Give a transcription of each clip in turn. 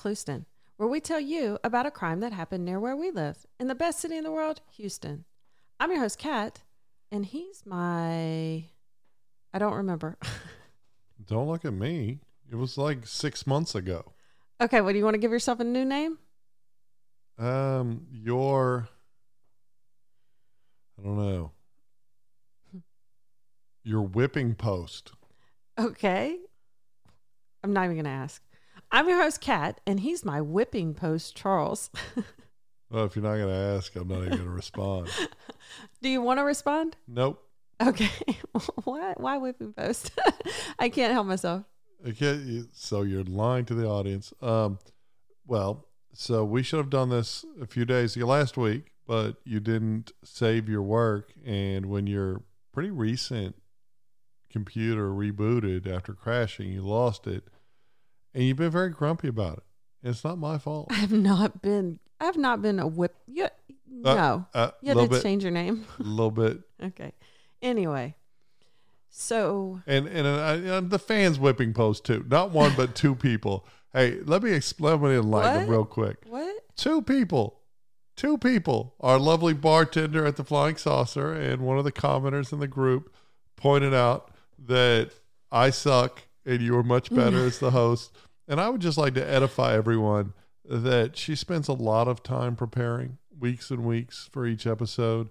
Clueston, where we tell you about a crime that happened near where we live, in the best city in the world, Houston. I'm your host, Kat, and he's my. I don't remember. Don't look at me. It was like six months ago. okay, what do you want to give yourself a new name? Um, your, I don't know, your whipping post. Okay. I'm not even going to ask. I'm your host, Kat, and he's my whipping post, Charles. Well, if you're not going to ask, I'm not even going to respond. do you want to respond? Nope. Okay. why, why whipping post? I can't help myself. Okay, so you're lying to the audience. Um, well, so we should have done this a few days ago last week, but you didn't save your work, and when your pretty recent computer rebooted after crashing, you lost it, and you've been very grumpy about it. It's not my fault. I have not been. I have not been a whip. You, no. A You had to bit, change your name. a little bit, Okay. Anyway, so and and, uh, and the fans whipping post too. Not one, but two people. Hey, let me explain. Me enlighten them What? real quick. what? two people two people our lovely bartender at the flying saucer and one of the commenters in the group pointed out that i suck and you were much better as the host and i would just like to edify everyone that she spends a lot of time preparing weeks and weeks for each episode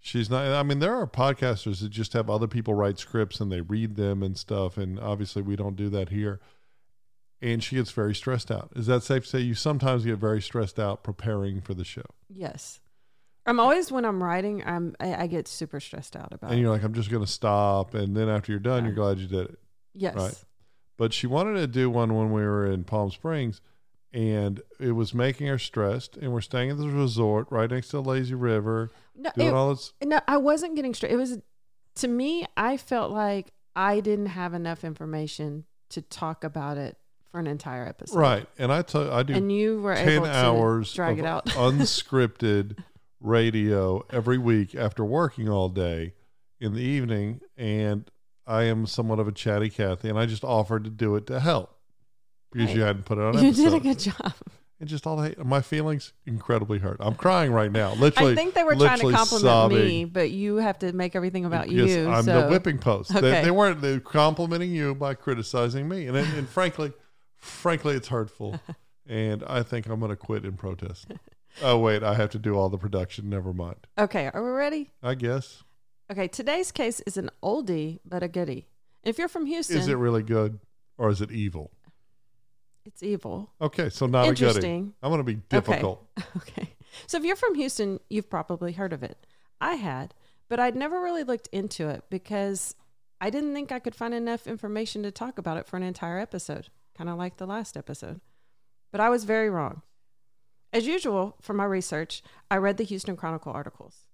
she's not i mean there are podcasters that just have other people write scripts and they read them and stuff and obviously we don't do that here and she gets very stressed out. Is that safe to say you sometimes get very stressed out preparing for the show? Yes. I'm always when I'm writing, I'm I, I get super stressed out about. And you're like, I'm just going to stop. And then after you're done, Yeah. you're glad you did it. Yes. right. But she wanted to do one when we were in Palm Springs, and it was making her stressed. And we're staying at this resort right next to the lazy river, No, doing it- all this. no, I wasn't getting straight. It was to me. I felt like I didn't have enough information to talk about it for an entire episode. Right. And I tell I do And you were 10 able to hours drag of it out. unscripted radio every week after working all day in the evening and I am somewhat of a chatty Cathy and I just offered to do it to help because Hey, you hadn't put it on you episode. did a good job. and just all the my feelings incredibly hurt. I'm crying right now. Literally I think they were trying to compliment sobbing. me, but you have to make everything about Yes, you. I'm so the whipping post. They, they weren't they were complimenting you by criticizing me, and and frankly, frankly, it's hurtful. and I think I'm going to quit in protest. Oh wait, I have to do all the production. Never mind. Okay, are we ready? I guess. Okay, today's case is an oldie but a goodie. If you're from Houston, Is it really good or is it evil? it's evil. Okay, so not a goodie. Interesting. I'm going to be difficult. Okay. So if you're from Houston, you've probably heard of it. I had, but I'd never really looked into it because I didn't think I could find enough information to talk about it for an entire episode, kind of like the last episode. But I was very wrong. As usual, for my research, I read the Houston Chronicle articles.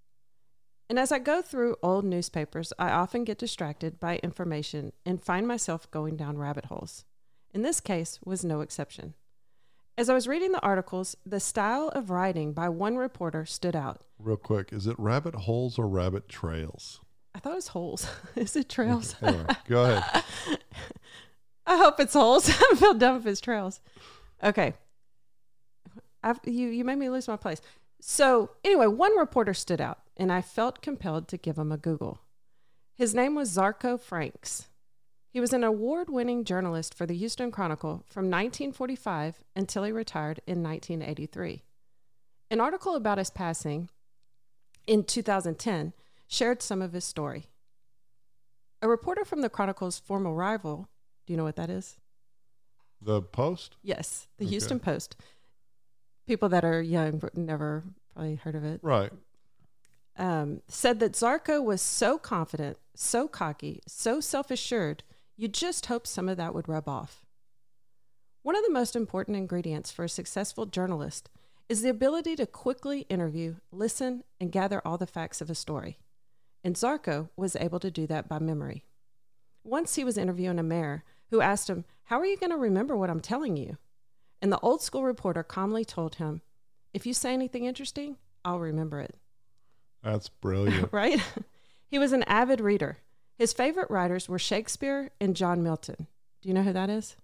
And as I go through old newspapers, I often get distracted by information and find myself going down rabbit holes. In this case was no exception. As I was reading the articles, the style of writing by one reporter stood out. Real quick, is it rabbit holes or rabbit trails? I thought it was holes. Is it trails? Anyway, go ahead. I hope it's holes. I feel dumb if it's trails. Okay. I've, you, you made me lose my place. So, anyway, one reporter stood out, and I felt compelled to give him a Google. His name was Zarko Franks. He was an award winning journalist for the Houston Chronicle from 1945 until he retired in 1983. An article about his passing in 2010 shared some of his story. A reporter from the Chronicle's former rival, do you know what that is? The post? Yes, the Okay. Houston Post. People that are young but never probably heard of it. Right. Um, said that Zarko was so confident, so cocky, so self assured, you just hope some of that would rub off. One of the most important ingredients for a successful journalist is the ability to quickly interview, listen, and gather all the facts of a story. And Zarko was able to do that by memory. Once he was interviewing a mayor who asked him, How are you going to remember what I'm telling you? And the old school reporter calmly told him, If you say anything interesting, I'll remember it. That's brilliant. right? he was an avid reader. His favorite writers were Shakespeare and John Milton. Do you know who that is?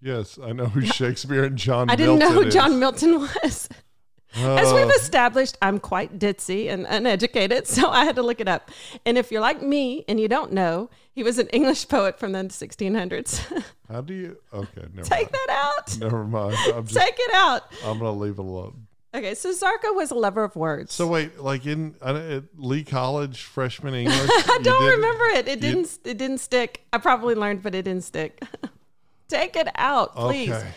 Yes, I know who Shakespeare and John I didn't know Milton. John Milton was. I didn't Milton know who is. John Milton was. As we've Oh, established, I'm quite ditzy and uneducated, so I had to look it up. And if you're like me and you don't know, he was an English poet from the 1600s. how do you? Okay, never Take mind. that out. Never mind. I'm just. Take it out. I'm gonna leave it alone. Okay, so Zarko was a lover of words. So wait, like in uh, at Lee College freshman English. I don't remember it. It didn't. It didn't stick. I probably learned, but it didn't stick. take it out, please. Okay,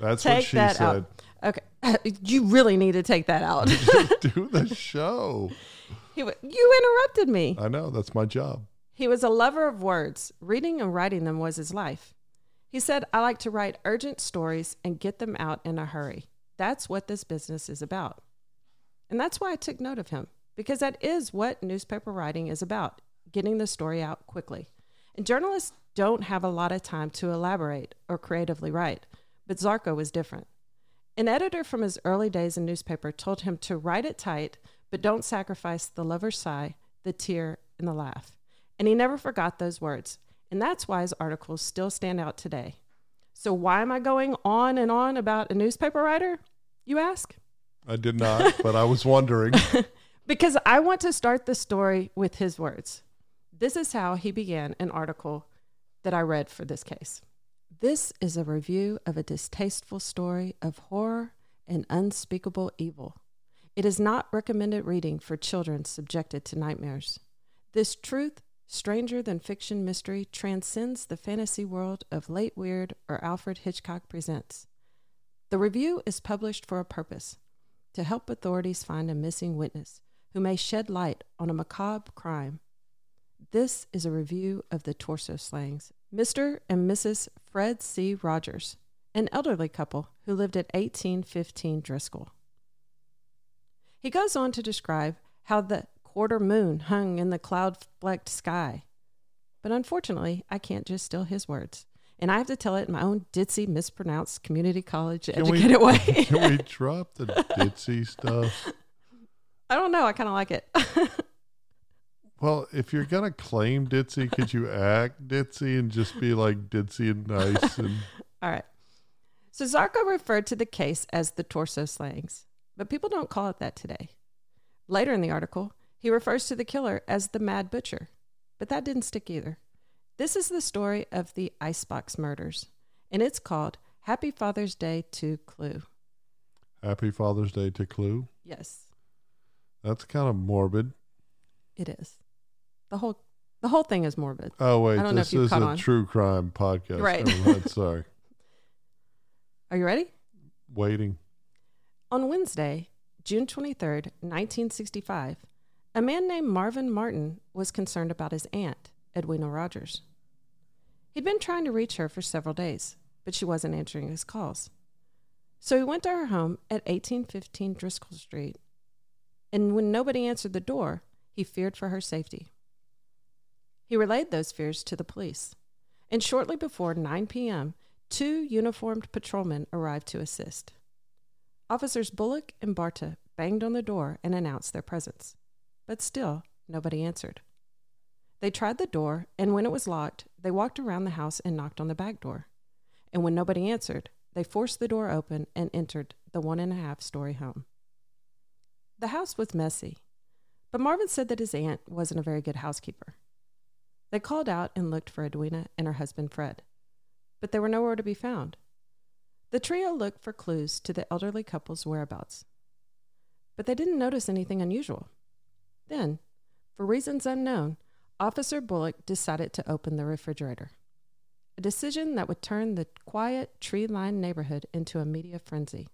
that's what she that said. out. Okay, you really need to take that out. Do the show. he, you interrupted me. I know that's my job. He was a lover of words. Reading and writing them was his life. He said, I like to write urgent stories and get them out in a hurry. That's what this business is about. And that's why I took note of him, because that is what newspaper writing is about getting the story out quickly. And journalists don't have a lot of time to elaborate or creatively write, but Zarko was different. An editor from his early days in newspaper told him to write it tight, but don't sacrifice the lover's sigh, the tear, and the laugh. And he never forgot those words. And that's why his articles still stand out today. So, why am I going on and on about a newspaper writer, you ask? I did not, but I was wondering. Because I want to start the story with his words. This is how he began an article that I read for this case. This is a review of a distasteful story of horror and unspeakable evil. It is not recommended reading for children subjected to nightmares. This truth, stranger than fiction mystery, transcends the fantasy world of Late Weird or Alfred Hitchcock Presents. The review is published for a purpose to help authorities find a missing witness who may shed light on a macabre crime. This is a review of the torso slayings. Mr. and Mrs. Fred C. Rogers, an elderly couple who lived at 1815 Driscoll. He goes on to describe how the quarter moon hung in the cloud flecked sky. But unfortunately, I can't just steal his words. And I have to tell it in my own ditzy, mispronounced community college Can we- educated way. Can we drop the ditzy stuff? I don't know. I kind of like it. Well, if you're gonna claim ditzy, could you act ditzy and just be like ditzy and nice and All right. So Zarko referred to the case as the torso slayings, but people don't call it that today. Later in the article, he refers to the killer as the Mad Butcher, but that didn't stick either. This is the story of the Icebox murders, and it's called Happy Father's Day to Clue. Happy Father's Day to Clue? Yes, That's kind of morbid. it is. The whole the whole thing is morbid. Oh wait, I don't know this is a on. true crime podcast. Right. Sorry. Are you ready? Waiting. On Wednesday, June 23rd, 1965, a man named Marvin Martin was concerned about his aunt, Edwina Rogers. He'd been trying to reach her for several days, but she wasn't answering his calls. So he went to her home at 1815 Driscoll Street, and when nobody answered the door, he feared for her safety. He relayed those fears to the police, and shortly before 9 p.m., two uniformed patrolmen arrived to assist. Officers Bullock and Barta banged on the door and announced their presence, but still nobody answered. They tried the door, and when it was locked, they walked around the house and knocked on the back door. And when nobody answered, they forced the door open and entered the one and a half story home. The house was messy, but Marvin said that his aunt wasn't a very good housekeeper. They called out and looked for Edwina and her husband Fred, but they were nowhere to be found. The trio looked for clues to the elderly couple's whereabouts, but they didn't notice anything unusual. Then, for reasons unknown, Officer Bullock decided to open the refrigerator, a decision that would turn the quiet, tree lined neighborhood into a media frenzy.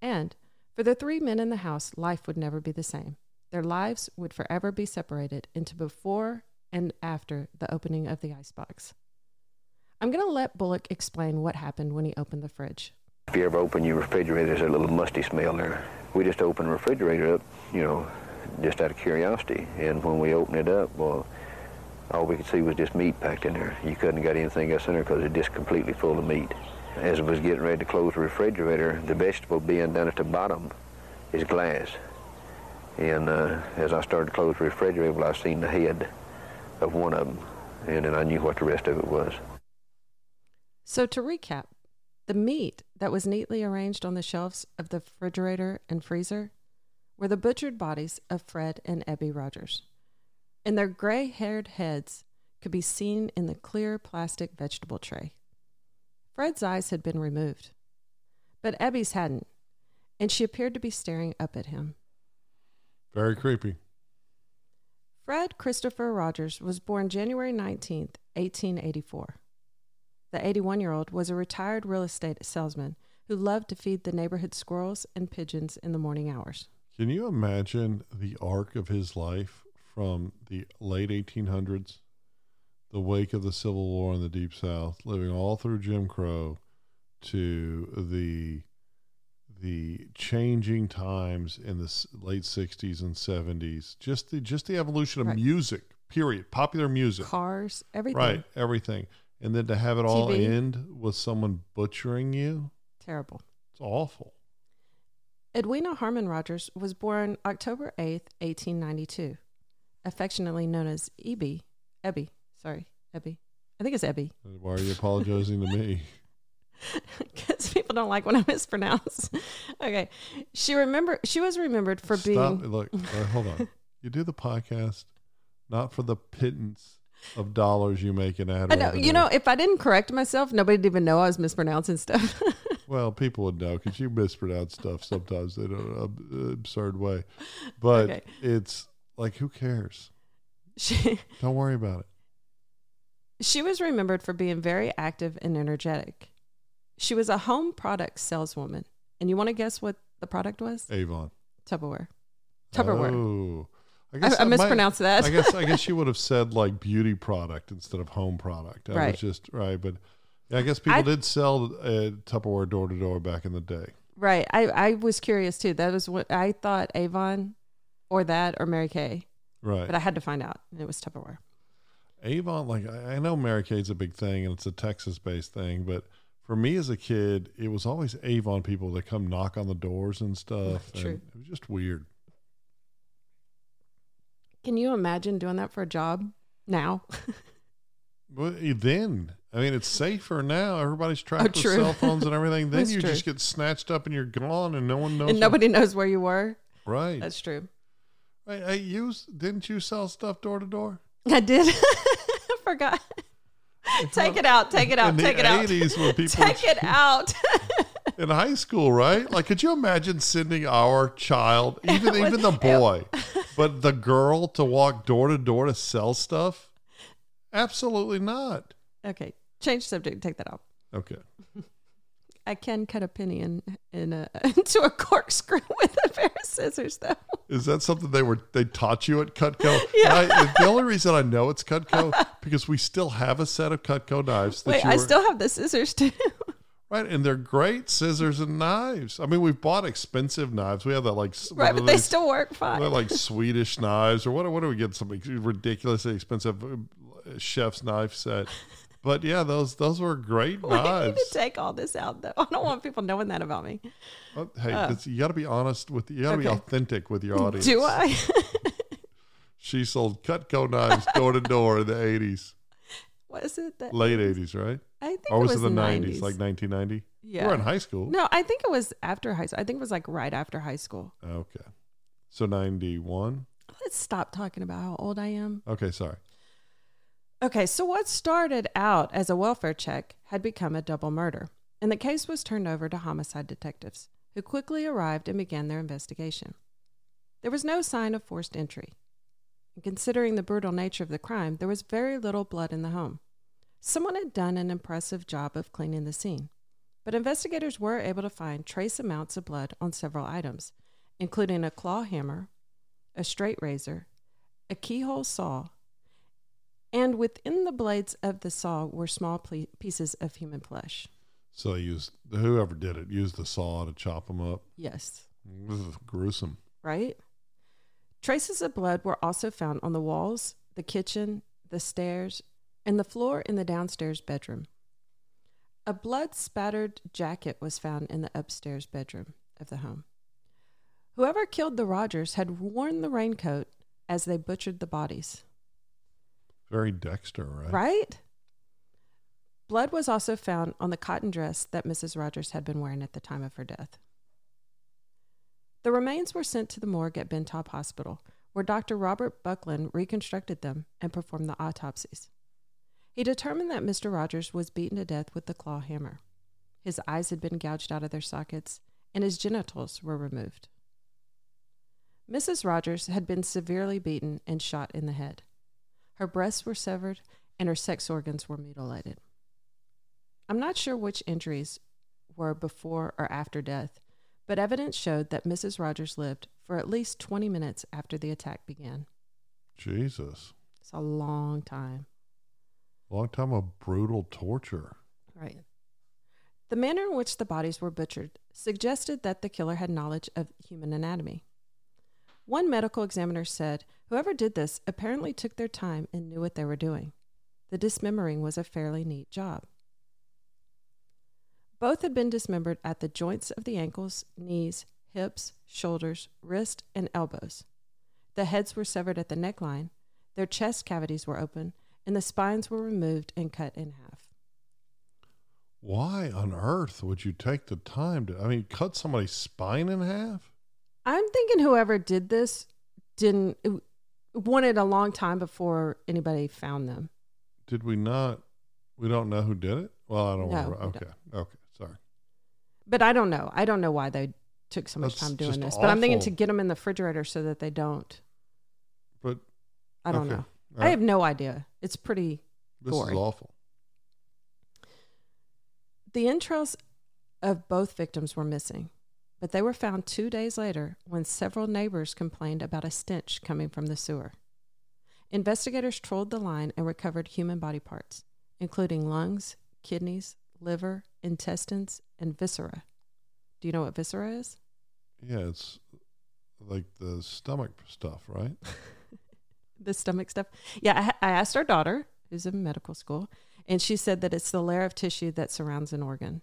And for the three men in the house, life would never be the same. Their lives would forever be separated into before and after the opening of the icebox. I'm going to let Bullock explain what happened when he opened the fridge. If you ever open your refrigerator, there's a little musty smell there. We just opened the refrigerator up, you know, just out of curiosity. And when we opened it up, well, all we could see was just meat packed in there. You couldn't got anything else in there because it's just completely full of meat. As I was getting ready to close the refrigerator, the vegetable being down at the bottom is glass. And uh, as I started to close the refrigerator, well, I seen the head of one of them. And then I knew what the rest of it was. So, to recap, The meat that was neatly arranged on the shelves of the refrigerator and freezer were the butchered bodies of Fred and Ebby Rogers. And their gray haired heads could be seen in the clear plastic vegetable tray. Fred's eyes had been removed, but Ebby's hadn't, and she appeared to be staring up at him. Very creepy. Fred Christopher Rogers was born January 19th, 1884. The 81 year old was a retired real estate salesman who loved to feed the neighborhood squirrels and pigeons in the morning hours. Can you imagine the arc of his life from the late 1800s, the wake of the Civil War in the Deep South, living all through Jim Crow, to the the changing times in the late 60s and 70s, just the just the evolution of Right. music, period, popular music, Cars, everything. right, everything, and then to have it all end with someone butchering you, Terrible. it's awful. Edwina Harmon Rogers was born October 8th, 1892, affectionately known as Ebby. Ebby, sorry, Ebby. I think it's Ebby. Why are you apologizing to me? because people don't like when I mispronounce. okay, she remember she was remembered for Stop. being Look, right, hold on. You do the podcast not for the pittance of dollars you make in ad I know revenue. you know if I didn't correct myself, nobody'd even know I was mispronouncing stuff. Well, people would know because you mispronounce stuff sometimes in an absurd way. But Okay. it's like, who cares? she Don't worry about it. she was remembered for being very active and energetic. She was a home product saleswoman, and you want to guess what the product was? Avon. Tupperware. Tupperware. Oh. I I, guess I might- mispronounced that. I guess I guess you would have said like beauty product instead of home product. I Right. was just right, but yeah, I guess people I- did sell uh, Tupperware door to door back in the day. right. I, I was curious too. That was what I thought Avon or that or Mary Kay, Right. but I had to find out, and it was Tupperware. Avon, like I know Mary Kay's a big thing and it's a Texas based thing, but for me as a kid, it was always Avon people that come knock on the doors and stuff. True. And it was just weird. Can you imagine doing that for a job now? But then, I mean, it's safer now. Everybody's tracked oh, with Oh, true. cell phones and everything. Then you true. just get snatched up and you're gone, and no one knows. and nobody knows where you were. right? That's true. Hey, hey, you didn't you sell stuff door to door? I did. I forgot. Take it out. Take it out. In the Take it out. 80s when people Take it out. in high school, right? Like, could you imagine sending our child, even was- even the boy, but the girl, to walk door to door to sell stuff? Absolutely not. okay. Change subject. Take that out. Okay. I can cut a penny in, in a, into a corkscrew with a pair of scissors, though. Is that something they were they taught you at Cutco? Yeah. I, the only reason I know it's Cutco because we still have a set of Cutco knives. That Wait, I were- still have the scissors too. right, and they're great scissors and knives. I mean, we've bought expensive knives. We have that like right, but they still work fine. They're like Swedish knives, or what? What do we get? Some ridiculously expensive uh, chef's knife set. But yeah, those those were great we need to take all this out, though. I don't want people knowing that about me. Oh, hey, uh. this- you got to be honest with you. Got to be authentic with your audience. Do I? She sold Cutco knives door to door in the eighties, what is it? That late eighties, right? I think Or was it the 90s. like nineteen ninety? yeah. You were in high school. No, I think it was after high school. I think it was like right after high school. Okay, so ninety one. Let's stop talking about how old I am. Okay, sorry. Okay, so what started out as a welfare check had become a double murder, and the case was turned over to homicide detectives, who quickly arrived and began their investigation. There was no sign of forced entry. And considering the brutal nature of the crime, there was very little blood in the home. Someone had done an impressive job of cleaning the scene, but investigators were able to find trace amounts of blood on several items, including a claw hammer, a straight razor, a keyhole saw, and within the blades of the saw were small ple- pieces of human flesh. So they used whoever did it used the saw to chop them up. Yes, Ugh, gruesome. right? Traces of blood were also found on the walls, the kitchen, the stairs, and the floor in the downstairs bedroom. A blood spattered jacket was found in the upstairs bedroom of the home. Whoever killed the Rogers had worn the raincoat as they butchered the bodies. Very Dexter, right? right? Blood was also found on the cotton dress that Mrs. Rogers had been wearing at the time of her death. The remains were sent to the morgue at Ben Taub Hospital, where Dr. Robert Buckland reconstructed them and performed the autopsies. He determined that Mr. Rogers was beaten to death with the claw hammer. His eyes had been gouged out of their sockets, and his genitals were removed. Mrs. Rogers had been severely beaten and shot in the head. Her breasts were severed, and her sex organs were mutilated. I'm not sure which injuries were before or after death, but evidence showed that Mrs. Rogers lived for at least 20 minutes after the attack began. Jesus. It's a long time. Long time of brutal torture. Right. The manner in which the bodies were butchered suggested that the killer had knowledge of human anatomy. One medical examiner said whoever did this apparently took their time and knew what they were doing. The dismembering was a fairly neat job. Both had been dismembered at the joints of the ankles, knees, hips, shoulders, wrists, and elbows. The heads were severed at the neckline, their chest cavities were open, and the spines were removed and cut in half. Why on earth would you take the time to, I mean, cut somebody's spine in half? I'm thinking whoever did this didn't it wanted a long time before anybody found them. Did we not, we don't know who did it? Well, I don't No, want we to, okay, okay, sorry. But I don't know. I don't know why they took so much That's time doing this. But I'm thinking to get them in the refrigerator so that they don't. But I don't Okay. know. all I right, have no idea. It's pretty. This gory. is awful. The entrails of both victims were missing, but they were found two days later when several neighbors complained about a stench coming from the sewer. Investigators trolled the line and recovered human body parts, including lungs, kidneys, liver, intestines, and viscera. Do you know what viscera is? Yeah, it's like the stomach stuff, right? the stomach stuff. Yeah, I, I asked our daughter, who's in medical school, and she said that it's the layer of tissue that surrounds an organ.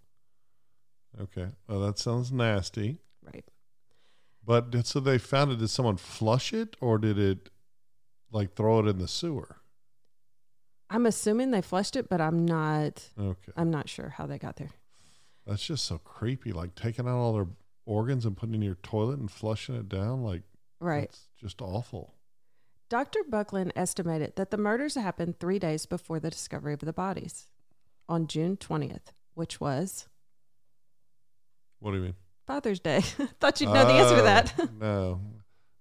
Okay. Well, that sounds nasty. Right. But did, so they found it. Did someone flush it or did it like throw it in the sewer? I'm assuming they flushed it, but I'm not. Okay. I'm not sure how they got there. That's just so creepy. Like taking out all their organs and putting it in your toilet and flushing it down. Like, Right. It's just awful. Dr. Buckland estimated that the murders happened three days before the discovery of the bodies, on June 20th, which was What do you mean? Father's Day. Thought you'd know the answer to oh, that. Oh, no,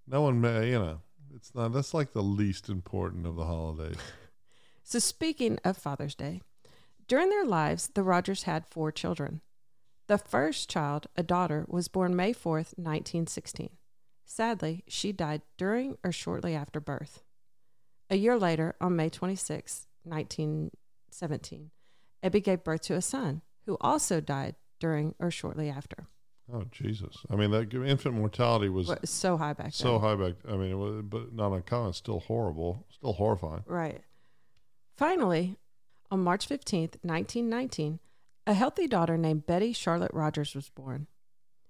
no one may, you know, it's not, that's like the least important of the holidays. So, speaking of Father's Day, during their lives, the Rogers had four children. The first child, a daughter, was born May 4th, 1916. Sadly, she died during or shortly after birth. A year later, on May 26, 1917, Ebby gave birth to a son who also died during or shortly after. Oh, Jesus. I mean, that infant mortality was Wa- so high back then. so high back. I mean, it was, but not uncommon. Still horrible. Still horrifying. Right. Finally, on March 15th, 1919, a healthy daughter named Betty Charlotte Rogers was born.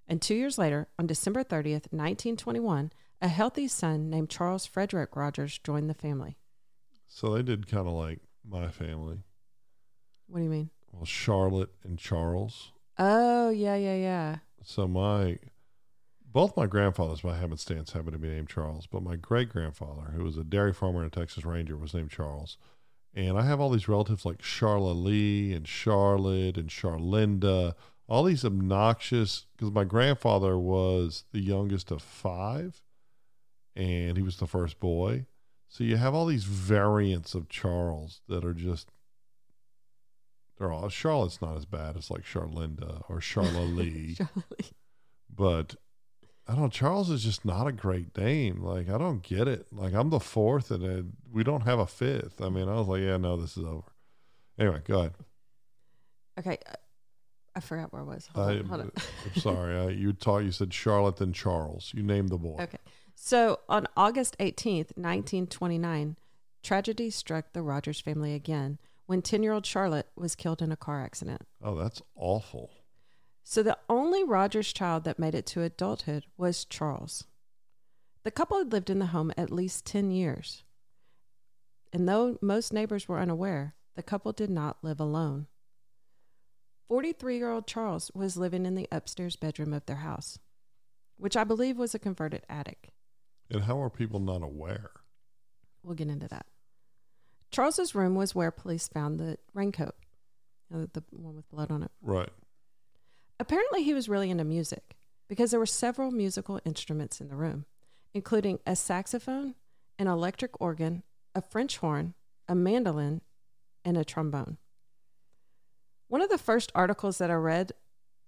And two years later, on December 30th, 1921, a healthy son named Charles Frederick Rogers joined the family. So they did kind of like my family. What do you mean? Well, Charlotte and Charles. Oh, yeah, yeah, yeah. So my both my grandfathers by happenstance happen to be named Charles, but my great grandfather, who was a dairy farmer and a Texas Ranger, was named Charles. And I have all these relatives like Charla Lee and Charlotte and Charlinda, all these obnoxious because my grandfather was the youngest of five and he was the first boy. So you have all these variants of Charles that are just they're all Charlotte's not as bad as like Charlinda or Charla Lee. But I don't know. Charles is just not a great name. Like I don't get it. Like I'm the fourth, and it, we don't have a fifth. I mean, I was like, yeah, no, this is over. Anyway, go ahead. Okay. uh, I forgot where I was. Hold I, on, hold on. I'm sorry. I, you taught. You said Charlotte, then Charles. You named the boy. Okay. So on August 18th, 1929, tragedy struck the Rogers family again when 10 year old Charlotte was killed in a car accident. Oh, that's awful. So the only Rogers child that made it to adulthood was Charles. The couple had lived in the home at least 10 years. And though most neighbors were unaware, the couple did not live alone. 43 year old Charles was living in the upstairs bedroom of their house, which I believe was a converted attic. And how are people not aware? We'll get into that. Charles's room was where police found the raincoat, know, the one with blood on it. Right. Apparently, he was really into music because there were several musical instruments in the room, including a saxophone, an electric organ, a French horn, a mandolin, and a trombone. One of the first articles that I read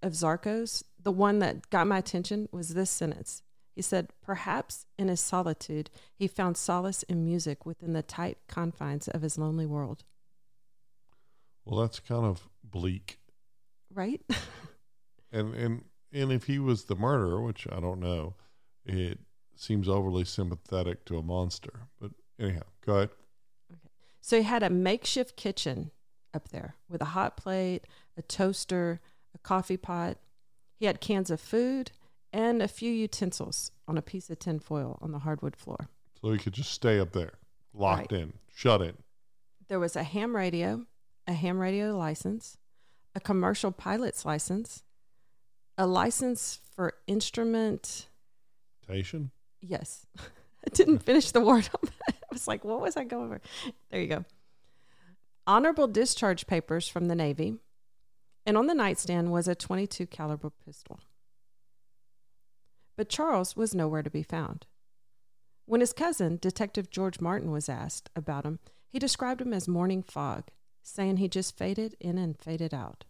of Zarkos, the one that got my attention, was this sentence. He said, Perhaps in his solitude, he found solace in music within the tight confines of his lonely world. Well, that's kind of bleak. Right? And and and if he was the murderer, which I don't know, it seems overly sympathetic to a monster. But anyhow, go ahead. Okay. So he had a makeshift kitchen up there with a hot plate, a toaster, a coffee pot. He had cans of food and a few utensils on a piece of tin foil on the hardwood floor. So he could just stay up there, locked in, shut in. There was a ham radio, a ham radio license, a commercial pilot's license, a license for instrument. Station? Yes. I didn't finish the word. I was like, what was I going for? There you go. Honorable discharge papers from the Navy. And on the nightstand was a 22 caliber pistol. But Charles was nowhere to be found. When his cousin, Detective George Martin, was asked about him, he described him as morning fog, saying he just faded in and faded out.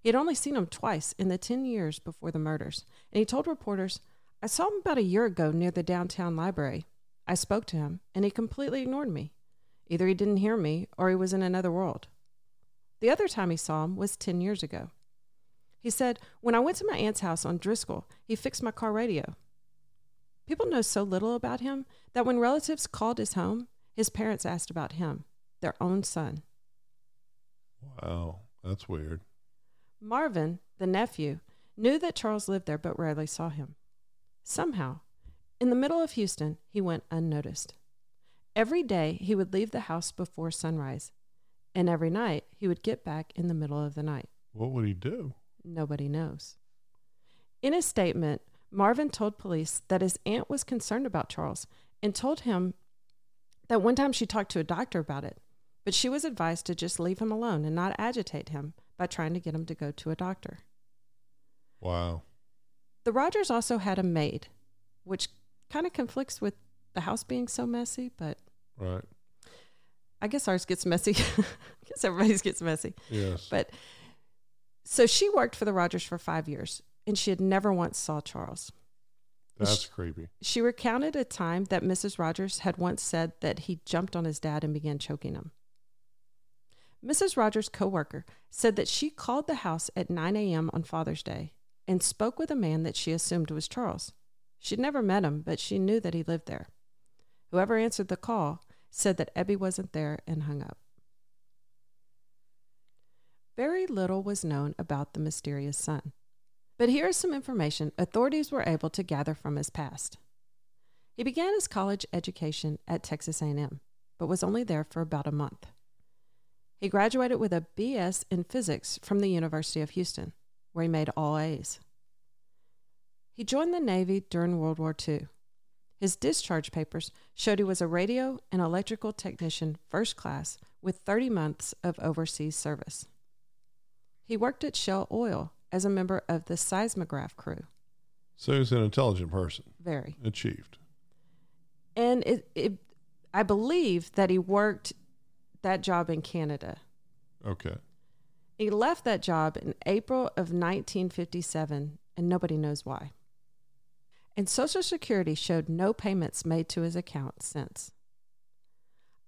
He had only seen him twice in the 10 years before the murders, and he told reporters, I saw him about a year ago near the downtown library. I spoke to him, and he completely ignored me. Either he didn't hear me or he was in another world. The other time he saw him was 10 years ago. He said, When I went to my aunt's house on Driscoll, he fixed my car radio. People know so little about him that when relatives called his home, his parents asked about him, their own son. Wow, that's weird. Marvin, the nephew, knew that Charles lived there but rarely saw him. Somehow, in the middle of Houston, he went unnoticed. Every day he would leave the house before sunrise, and every night he would get back in the middle of the night. What would he do? Nobody knows. In a statement, Marvin told police that his aunt was concerned about Charles and told him that one time she talked to a doctor about it, but she was advised to just leave him alone and not agitate him by trying to get him to go to a doctor. Wow. The Rogers also had a maid, which kind of conflicts with the house being so messy, but Right. I guess ours gets messy. I guess everybody's gets messy. Yes. But so she worked for the Rogers for five years, and she had never once saw Charles. that's creepy. She recounted a time that Mrs. Rogers had once said that he jumped on his dad and began choking him. Mrs. Rogers' coworker said that she called the house at 9 a.m. on Father's Day and spoke with a man that she assumed was Charles. She'd never met him, but she knew that he lived there. Whoever answered the call said that Ebby wasn't there and hung up. Very little was known about the mysterious son. But here is some information authorities were able to gather from his past. He began his college education at Texas A&M, but was only there for about a month. He graduated with a BS in physics from the University of Houston, where he made all A's. He joined the Navy during World War II. His discharge papers showed he was a radio and electrical technician first class with 30 months of overseas service. He worked at Shell Oil as a member of the seismograph crew. So he's an intelligent person. Very. Achieved. And it, it I believe that he worked that job in Canada. Okay. He left that job in April of 1957, and nobody knows why. And Social Security showed no payments made to his account since.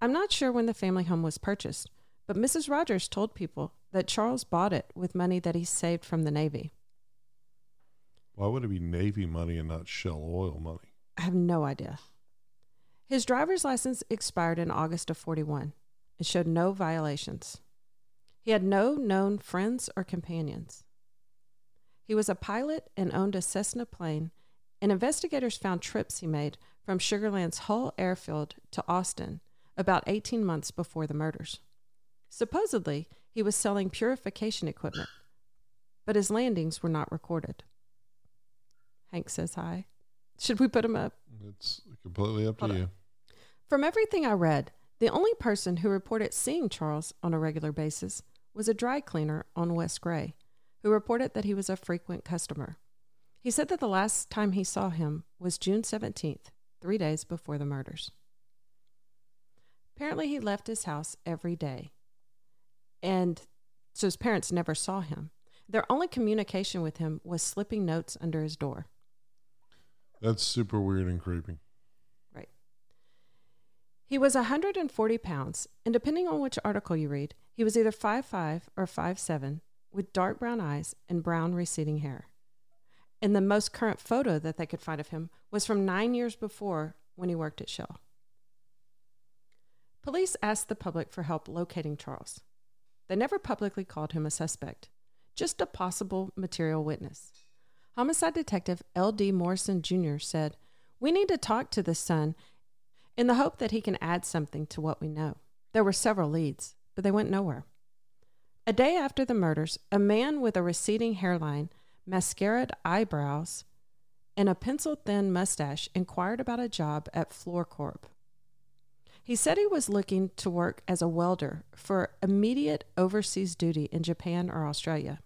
I'm not sure when the family home was purchased, but Mrs. Rogers told people that Charles bought it with money that he saved from the Navy. Why would it be Navy money and not Shell Oil money? I have no idea. His driver's license expired in August of 41 and showed no violations. He had no known friends or companions. He was a pilot and owned a Cessna plane, and investigators found trips he made from Sugar Land's Hull airfield to Austin about 18 months before the murders. Supposedly, he was selling purification equipment, but his landings were not recorded. Hank says hi. Should we put him up? It's completely up to on. you. From everything I read, the only person who reported seeing Charles on a regular basis was a dry cleaner on West Gray, who reported that he was a frequent customer. He said that the last time he saw him was June 17th, three days before the murders. Apparently, he left his house every day, and so his parents never saw him. Their only communication with him was slipping notes under his door. That's super weird and creepy. Right. He was 140 pounds, and depending on which article you read, he was either 5'5 or 5'7 with dark brown eyes and brown receding hair. And the most current photo that they could find of him was from nine years before when he worked at Shell. Police asked the public for help locating Charles. They never publicly called him a suspect, just a possible material witness. Homicide Detective L.D. Morrison Jr. said, We need to talk to the son in the hope that he can add something to what we know. There were several leads, but they went nowhere. A day after the murders, a man with a receding hairline, mascaraed eyebrows, and a pencil thin mustache inquired about a job at Fluor Corp. He said he was looking to work as a welder for immediate overseas duty in Japan or Australia.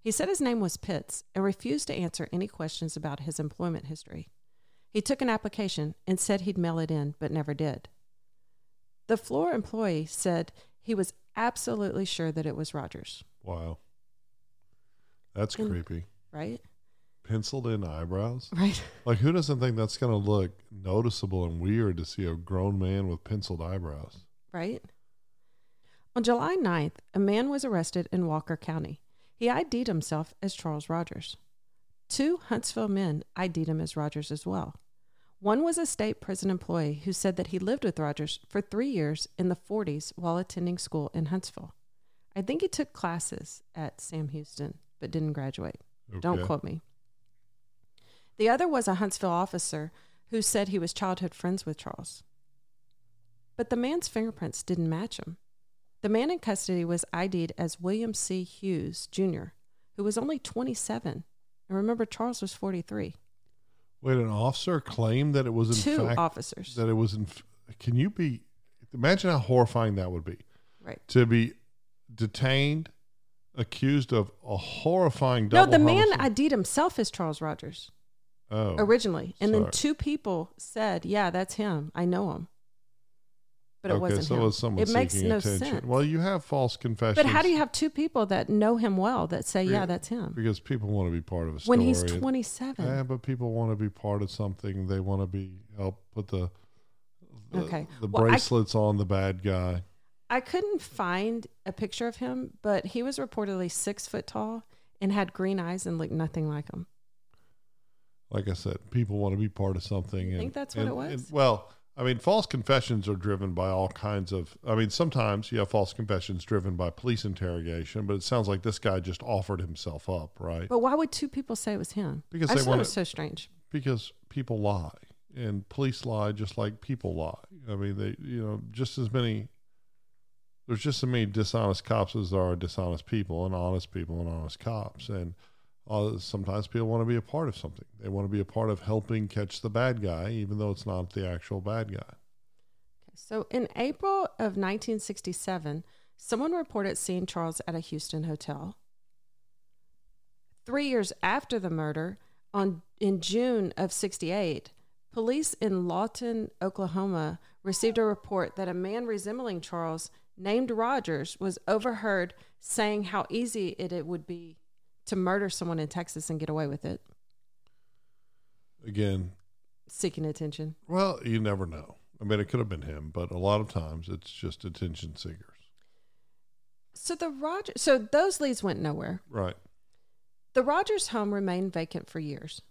He said his name was Pitts and refused to answer any questions about his employment history. He took an application and said he'd mail it in, but never did. The Fluor employee said he was absolutely sure that it was Rogers, Wow. That's And- creepy. right? Penciled in eyebrows. Right. Like, who doesn't think that's going to look noticeable and weird to see a grown man with penciled eyebrows? Right? On July 9th, a man was arrested in Walker County. He ID'd himself as Charles Rogers. Two Huntsville men ID'd him as Rogers as well. One was a state prison employee who said that he lived with Rogers for three years in the 40s while attending school in Huntsville. I think he took classes at Sam Houston, but didn't graduate. Don't quote me. The other was a Huntsville officer who said he was childhood friends with Charles. But the man's fingerprints didn't match him. The man in custody was ID'd as William C. Hughes, Jr., who was only 27. And remember, Charles was 43. Wait, an officer claimed that it was in Two fact officers. that it was in. Can you be? Imagine how horrifying that would be right. to be detained, accused of a horrifying double. No, the man. ID'd himself as Charles Rogers oh, originally. And then two people said, yeah, that's him. I know him. But it okay, wasn't so him. it was someone it makes no attention. sense. Well, you have false confessions. but how do you have two people that know him well that say, yeah, Yeah. that's him? Because people want to be part of a story. When he's 27. Yeah, but people want to be part of something. They want to be help put the the, Okay. the Well, I- bracelets on the bad guy. I couldn't find a picture of him, but he was reportedly six foot tall and had green eyes and looked nothing like him. Like I said, people want to be part of something. And, think that's what and- it was? and- well, I mean, false confessions are driven by all kinds of. I mean, sometimes you have false confessions driven by police interrogation, but it sounds like this guy just offered himself up, right? But why would two people say it was him? Because I they it was so strange. because people lie and police lie just like people lie. I mean, they, you know, just as many, there's just as many dishonest cops as there are dishonest people and honest people and honest cops. And uh, sometimes people want to be a part of something. They want to be a part of helping catch the bad guy, even though it's not the actual bad guy. So in April of 1967, someone reported seeing Charles at a Houston hotel. Three years after the murder, on in June of 68, police in Lawton, Oklahoma, received a report that a man resembling Charles, named Rogers, was overheard saying how easy it, it would be to murder someone in Texas and get away with it, Again, seeking attention. well, you never know. I mean, it could have been him, but a lot of times it's just attention seekers. So the Roger, so those leads went nowhere. Right. The Rogers home remained vacant for years.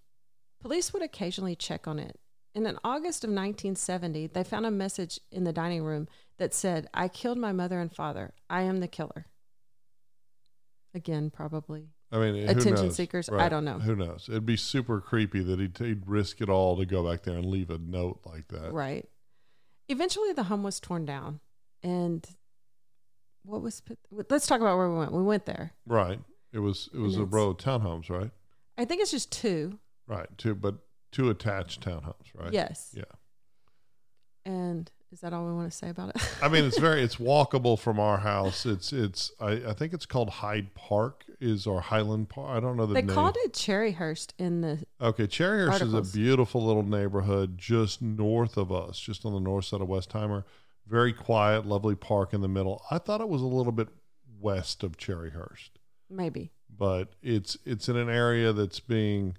Police would occasionally check on it. And in August of 1970, they found a message in the dining room that said, I killed my mother and father. I am the killer. Again, probably. I mean, Attention seekers? I don't know. Who knows? It'd be super creepy that he'd, he'd risk it all to go back there and leave a note like that. Right. Eventually, the home was torn down. And what was? Let's talk about where we went. We went there. Right. It was it was a row of townhomes, right? I think it's just two. Right. Two, but two attached townhomes, right? Yes. Yeah. And is that all we want to say about it? I mean, it's very it's walkable from our house. It's it's I, I think it's called Hyde Park is or Highland Park. I don't know the they name. called it Cherryhurst in the. Okay, Cherryhurst is a beautiful little neighborhood just north of us, just on the north side of Westheimer. Very quiet, lovely park in the middle. I thought it was a little bit west of Cherryhurst, Maybe. but it's it's in an area that's being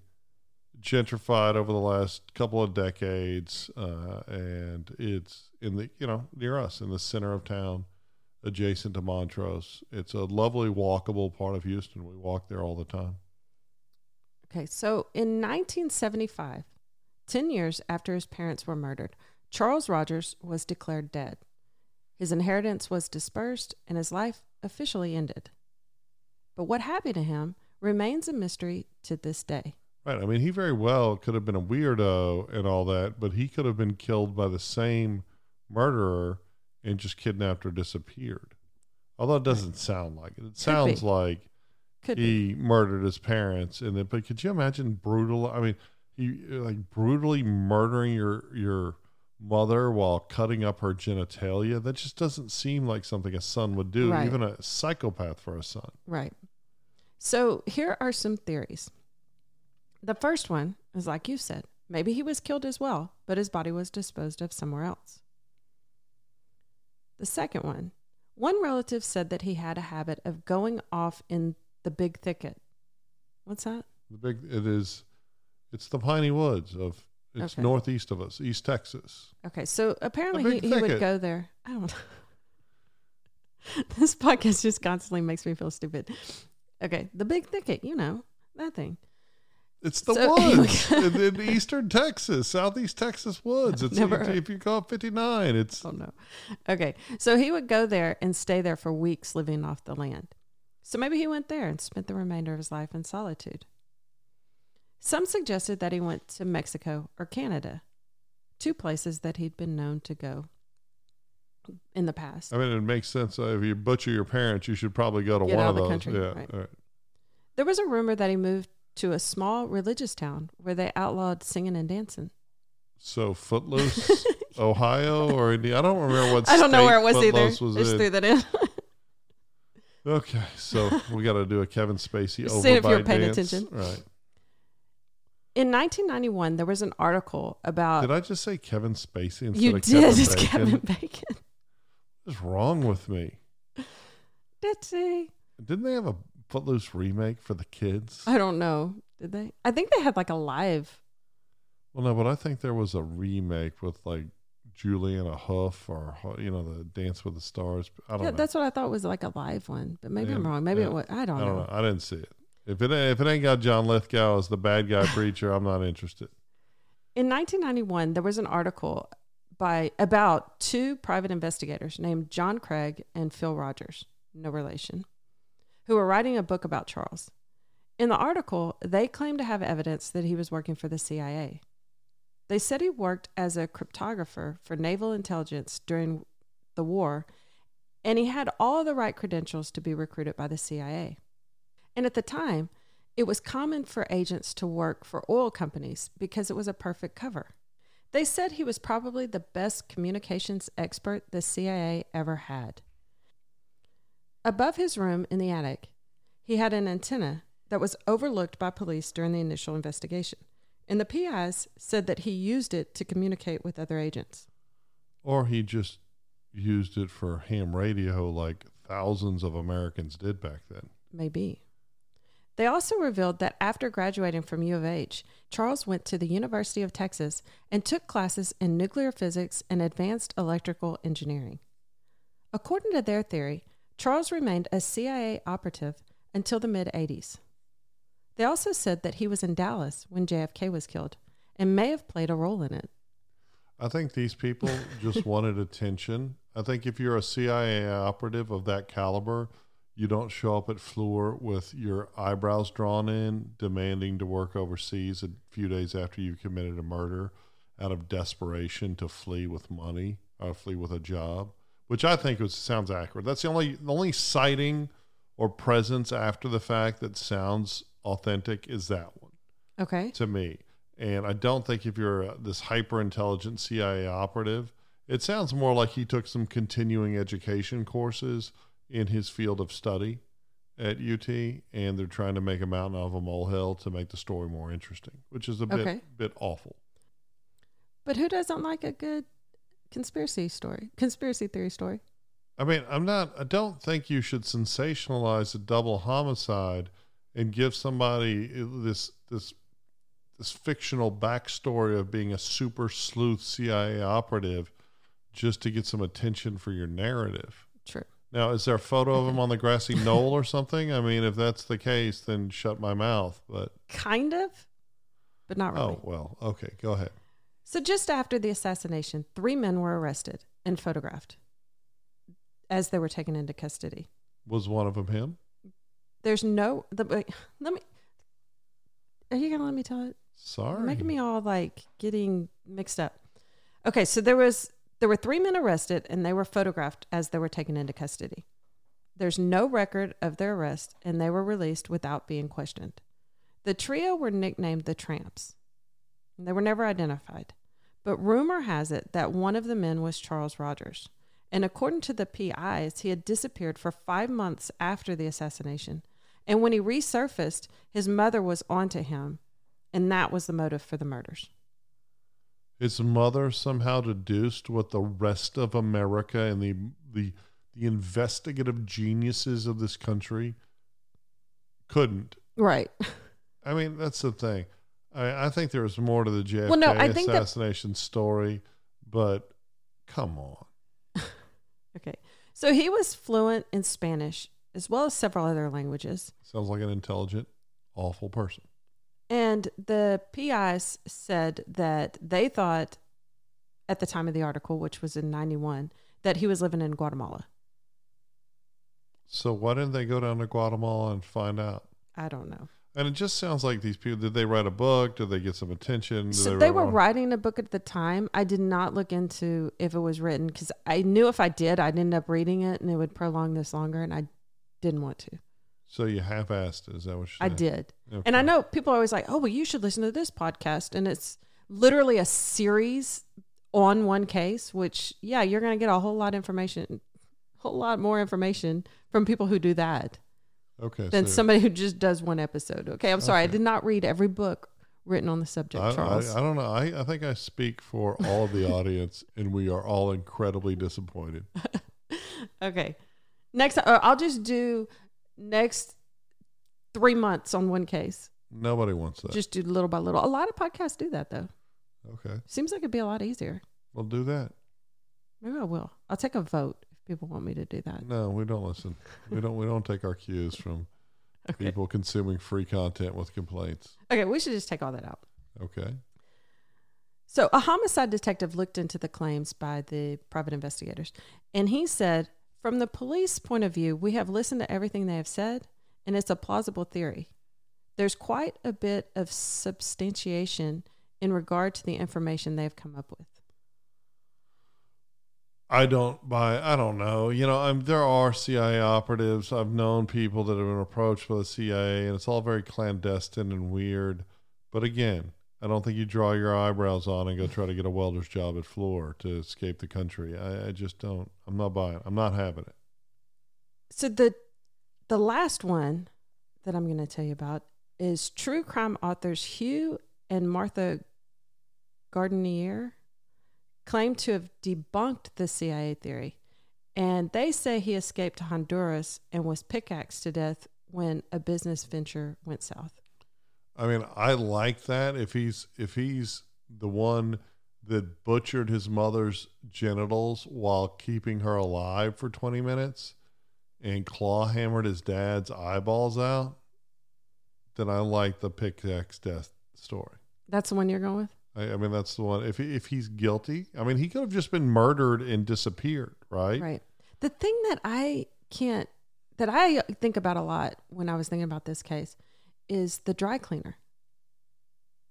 gentrified over the last couple of decades, uh, and it's in the you know near us in the center of town, adjacent to Montrose. It's a lovely walkable part of Houston. We walk there all the time. Okay, so in 1975, 10 years after his parents were murdered, Charles Rogers was declared dead. His inheritance was dispersed and his life officially ended. But what happened to him remains a mystery to this day. Right. I mean, he very well could have been a weirdo and all that, but he could have been killed by the same murderer and just kidnapped or disappeared. Although it doesn't sound like it. It sounds be. like Could be. he murdered his parents and then but could you imagine brutal I mean, he like brutally murdering your your mother while cutting up her genitalia? That just doesn't seem like something a son would do, Right. even a psychopath for a son. Right. So here are some theories. The first one is like you said, maybe he was killed as well, but his body was disposed of somewhere else. The second one, one relative said that he had a habit of going off in the big thicket. What's that? The big it is it's the piney woods of it's Okay. northeast of us, East Texas. Okay, so apparently he, he would go there. I don't know. this podcast just constantly makes me feel stupid. Okay, the big thicket, you know, that thing. It's the So- woods in, in eastern Texas, southeast Texas woods. It's Never- if you go up 59, it's Oh no. Okay. So he would go there and stay there for weeks living off the land. So maybe he went there and spent the remainder of his life in solitude. Some suggested that he went to Mexico or Canada, two places that he'd been known to go in the past. I mean, it makes sense. If you butcher your parents, you should probably go to Get one of those. country, yeah. right. right. There was a rumor that he moved to a small religious town where they outlawed singing and dancing. So Footloose, Ohio, or Indiana? I don't remember what. I don't know where it was either. Was just in. threw that in. Okay, so we got to do a Kevin Spacey Just seeing if you were overbite paying dance. attention. Right? In 1991, there was an article about. Did I just say Kevin Spacey instead you of did. Kevin It's Bacon? Kevin Bacon. What's wrong with me? Ditsy. Didn't they have a Footloose remake for the kids? I don't know. Did they? I think they had like a live. Well, no, but I think there was a remake with like Julianne Hough or you know the Dance with the Stars. I don't Yeah, know. that's what I thought was like a live one, but maybe I'm wrong. Maybe yeah. it was. I don't, I don't know. know. I didn't see it. If it if it ain't got John Lithgow as the bad guy preacher, I'm not interested. In 1991, there was an article by about two private investigators named John Craig and Phil Rogers, no relation, who were writing a book about Charles. In the article, they claimed to have evidence that he was working for the CIA. They said he worked as a cryptographer for naval intelligence during the war, and he had all the right credentials to be recruited by the CIA. And at the time, it was common for agents to work for oil companies because it was a perfect cover. They said he was probably the best communications expert the CIA ever had. Above his room in the attic, he had an antenna that was overlooked by police during the initial investigation, and the PIs said that he used it to communicate with other agents. Or he just used it for ham radio like thousands of Americans did back then. Maybe. They also revealed that after graduating from U of H, Charles went to the University of Texas and took classes in nuclear physics and advanced electrical engineering. According to their theory, Charles remained a CIA operative until the mid 80s. They also said that he was in Dallas when JFK was killed and may have played a role in it. I think these people just wanted attention. I think if you're a CIA operative of that caliber, you don't show up at Fluor with your eyebrows drawn in, demanding to work overseas a few days after you've committed a murder out of desperation to flee with money or flee with a job. Which I think was sounds accurate. That's the only the only sighting or presence after the fact that sounds authentic is that one Okay. to me. And I don't think if you're uh, this hyper intelligent CIA operative, it sounds more like he took some continuing education courses in his field of study at UT, and they're trying to make a mountain out of a molehill to make the story more interesting, which is a bit Okay. bit awful. But who doesn't like a good conspiracy story, conspiracy theory story? I mean, I'm not. I don't think you should sensationalize a double homicide and give somebody this this this fictional backstory of being a super sleuth CIA operative just to get some attention for your narrative. True. Now, is there a photo of him on the grassy knoll or something? I mean, if that's the case, then shut my mouth. But Kind of, but not really. oh well, okay, go ahead. So, just after the assassination, three men were arrested and photographed as they were taken into custody. Was one of them him? There's no. The, let me. Are you gonna let me tell it? Sorry, You're making me all like getting mixed up. Okay, so there was there were three men arrested and they were photographed as they were taken into custody. There's no record of their arrest and they were released without being questioned. The trio were nicknamed the Tramps. They were never identified. But rumor has it that one of the men was Charles Rogers. And according to the PIs, he had disappeared for five months after the assassination. And when he resurfaced, his mother was onto him and that was the motive for the murders. his mother somehow deduced what the rest of America and the the the investigative geniuses of this country couldn't. Right. I mean, that's the thing. I, I think there was more to the JFK Well, no, I think that- assassination story, but come on. Okay. So he was fluent in Spanish as well as several other languages. Sounds like an intelligent, awful person. And the PIs said that they thought at the time of the article, which was in 91, that he was living in Guatemala. So why didn't they go down to Guatemala and find out? I don't know. And it just sounds like these people. Did they write a book? Did they get some attention? Did So they were write- writing a book at the time. I did not look into if it was written because I knew if I did, I'd end up reading it and it would prolong this longer, and I didn't want to. So you half-assed. is that what I saying? did. Okay. And I know people are always like, oh, well, you should listen to this podcast. And it's literally a series on one case, which, yeah, you're going to get a whole lot of information, a whole lot more information from people who do that Okay. than so somebody who just does one episode. Okay. I'm sorry. I did not read every book written on the subject, I, Charles. I, I don't know. I, I think I speak for all of the audience, and we are all incredibly disappointed. okay. Next, uh, I'll just do next three months on one case. Nobody wants that. Just do little by little. A lot of podcasts do that, though. okay. Seems like it'd be a lot easier. We'll do that. Maybe I will. I'll take a vote people want me to do that. No, we don't listen. We don't. We don't take our cues from Okay. people consuming free content with complaints. Okay, we should just take all that out. Okay. So, a homicide detective looked into the claims by the private investigators, and he said, from the police point of view, we have listened to everything they have said, and it's a plausible theory. There's quite a bit of substantiation in regard to the information they've come up with. I don't buy. I don't know. You know, I'm, there are CIA operatives. I've known people that have been approached by the CIA, and it's all very clandestine and weird. But again, I don't think you draw your eyebrows on and go try to get a welder's job at Fluor to escape the country. I, I just don't. I'm not buying. I'm not having it. So the the last one that I'm going to tell you about is true crime authors Hugh and Martha Gardenier claim to have debunked the CIA theory, and they say he escaped to Honduras and was pickaxed to death when a business venture went south. I mean, I like that if he's if he's the one that butchered his mother's genitals while keeping her alive for 20 minutes and claw hammered his dad's eyeballs out, then I like the pickaxe death story. That's the one you're going with. I, I mean, that's the one. If he, if he's guilty, I mean, he could have just been murdered and disappeared, right? Right. The thing that I can't, that I think about a lot when I was thinking about this case is the dry cleaner.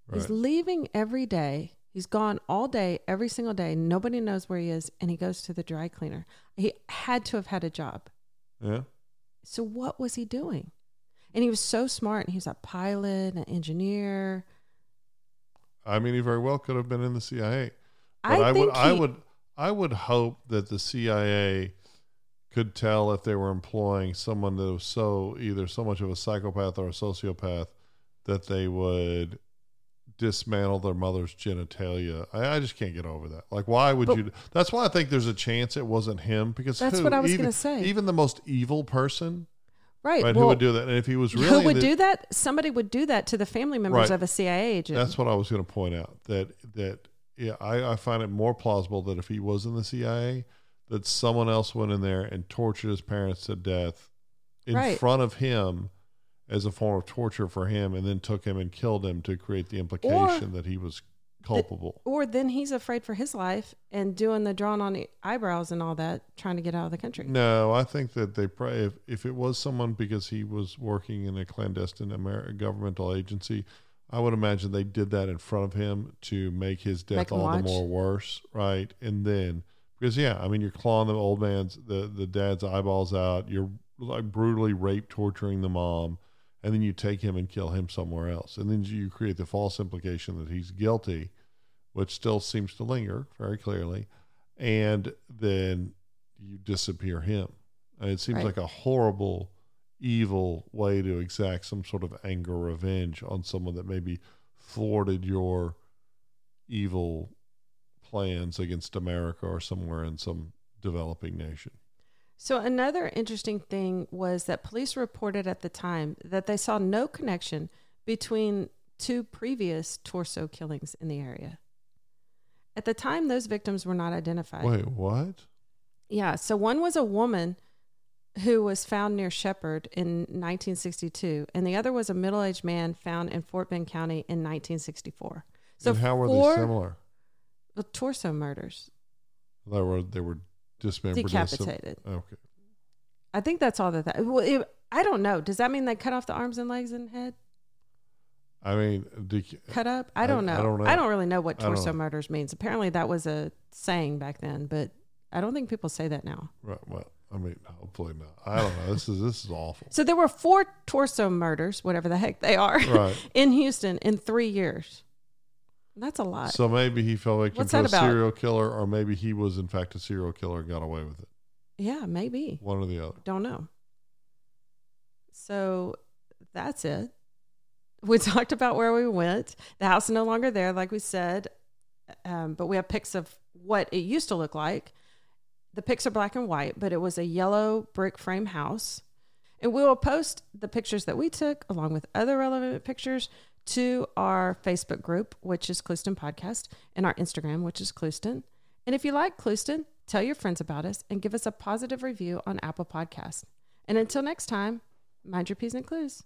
Right. is leaving every day He's gone all day, every single day. Nobody knows where he is, and he goes to the dry cleaner. He had to have had a job. Yeah. So what was he doing? And he was so smart. And he was a pilot, an engineer. I mean, he very well could have been in the CIA. But I I, would, I would, I would hope that the CIA could tell if they were employing someone that was so either so much of a psychopath or a sociopath that they would dismantle their mother's genitalia. I, I just can't get over that. Like, why would But- you? That's why I think there's a chance it wasn't him because That's who? what I was even, gonna say. Even the most evil person, Right. right? well, who would do that? And if he was really who would the- do that? Somebody would do that to the family members Right. of a CIA agent. That's what I was going to point out. That that yeah, I, I find it more plausible that if he was in the CIA, that someone else went in there and tortured his parents to death in Right. front of him as a form of torture for him, and then took him and killed him to create the implication that he was culpable. or then he's afraid for his life and doing the drawn on the eyebrows and all that, trying to get out of the country. No, I think that they probably if, if it was someone because he was working in a clandestine Amer- governmental agency, I would imagine they did that in front of him to make his death Make all the more worse, right? And then because yeah, I mean you're clawing the old man's the the dad's eyeballs out, you're like brutally rape torturing the mom, and then you take him and kill him somewhere else, and then you create the false implication that he's guilty, which still seems to linger very clearly, and then you disappear him. And it seems Right. like a horrible, evil way to exact some sort of anger revenge on someone that maybe thwarted your evil plans against America or somewhere in some developing nation. So, another interesting thing was that police reported at the time that they saw no connection between two previous torso killings in the area. At the time, those victims were not identified. Wait, what? Yeah. So, one was a woman who was found near Shepherd in 1962, and the other was a middle aged man found in Fort Bend County in 1964. So, and how were four they similar? The torso murders, They were they were dismembered. as some- decapitated. okay. I think that's all that. that well, it, I don't know. Does that mean they cut off the arms and legs and head? I mean, dec- cut up? I don't know. I I don't I don't, really know what torso know. murders means. Apparently, that was a saying back then, but I don't think people say that now. right, well, I mean, hopefully not. I don't know. This is this is awful. So there were four torso murders, whatever the heck they are, Right. in Houston in three years. That's a lot. So maybe he fell like What's to a about? serial killer, or maybe he was in fact a serial killer and got away with it. yeah, maybe. One or the other. Don't know. So that's it. We talked about where we went. The house is no longer there, like we said, um, but we have pics of what it used to look like. The pics are black and white, but it was a yellow brick frame house. And we will post the pictures that we took along with other relevant pictures to our Facebook group, which is Clouston Podcast, and our Instagram, which is Clouston. And if you like Clouston, tell your friends about us and give us a positive review on Apple Podcast. And until next time, mind your P's and clues.